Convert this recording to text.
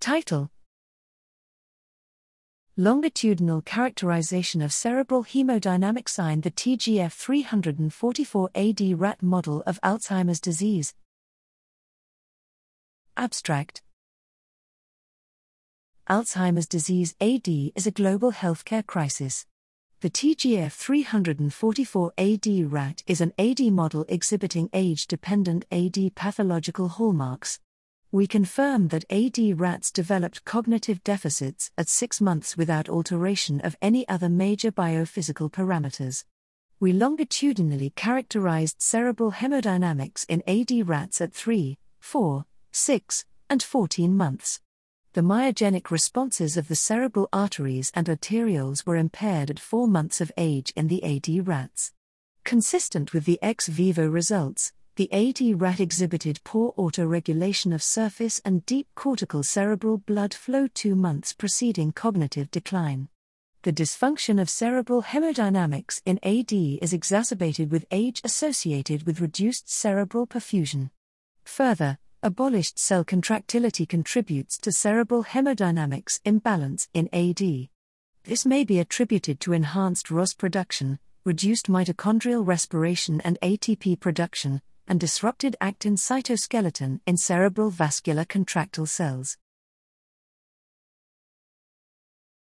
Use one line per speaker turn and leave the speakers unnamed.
Title Longitudinal characterization of cerebral hemodynamics in the TGF 344 AD rat model of Alzheimer's disease. Abstract Alzheimer's disease AD is a global healthcare crisis. The TGF 344 AD rat is an AD model exhibiting age dependent AD pathological hallmarks. We confirmed that AD rats developed cognitive deficits at six months without alteration of any other major biophysical parameters. We longitudinally characterized cerebral hemodynamics in AD rats at 3, 4, 6, and 14 months. The myogenic responses of the cerebral arteries and arterioles were impaired at 4 months of age in the AD rats. Consistent with the ex vivo results, the AD rat exhibited poor autoregulation of surface and deep cortical cerebral blood flow two months preceding cognitive decline. The dysfunction of cerebral hemodynamics in AD is exacerbated with age associated with reduced cerebral perfusion. Further, abolished cell contractility contributes to cerebral hemodynamics imbalance in AD. This may be attributed to enhanced ROS production, reduced mitochondrial respiration and ATP production, and disrupted actin cytoskeleton in cerebral vascular contractile cells.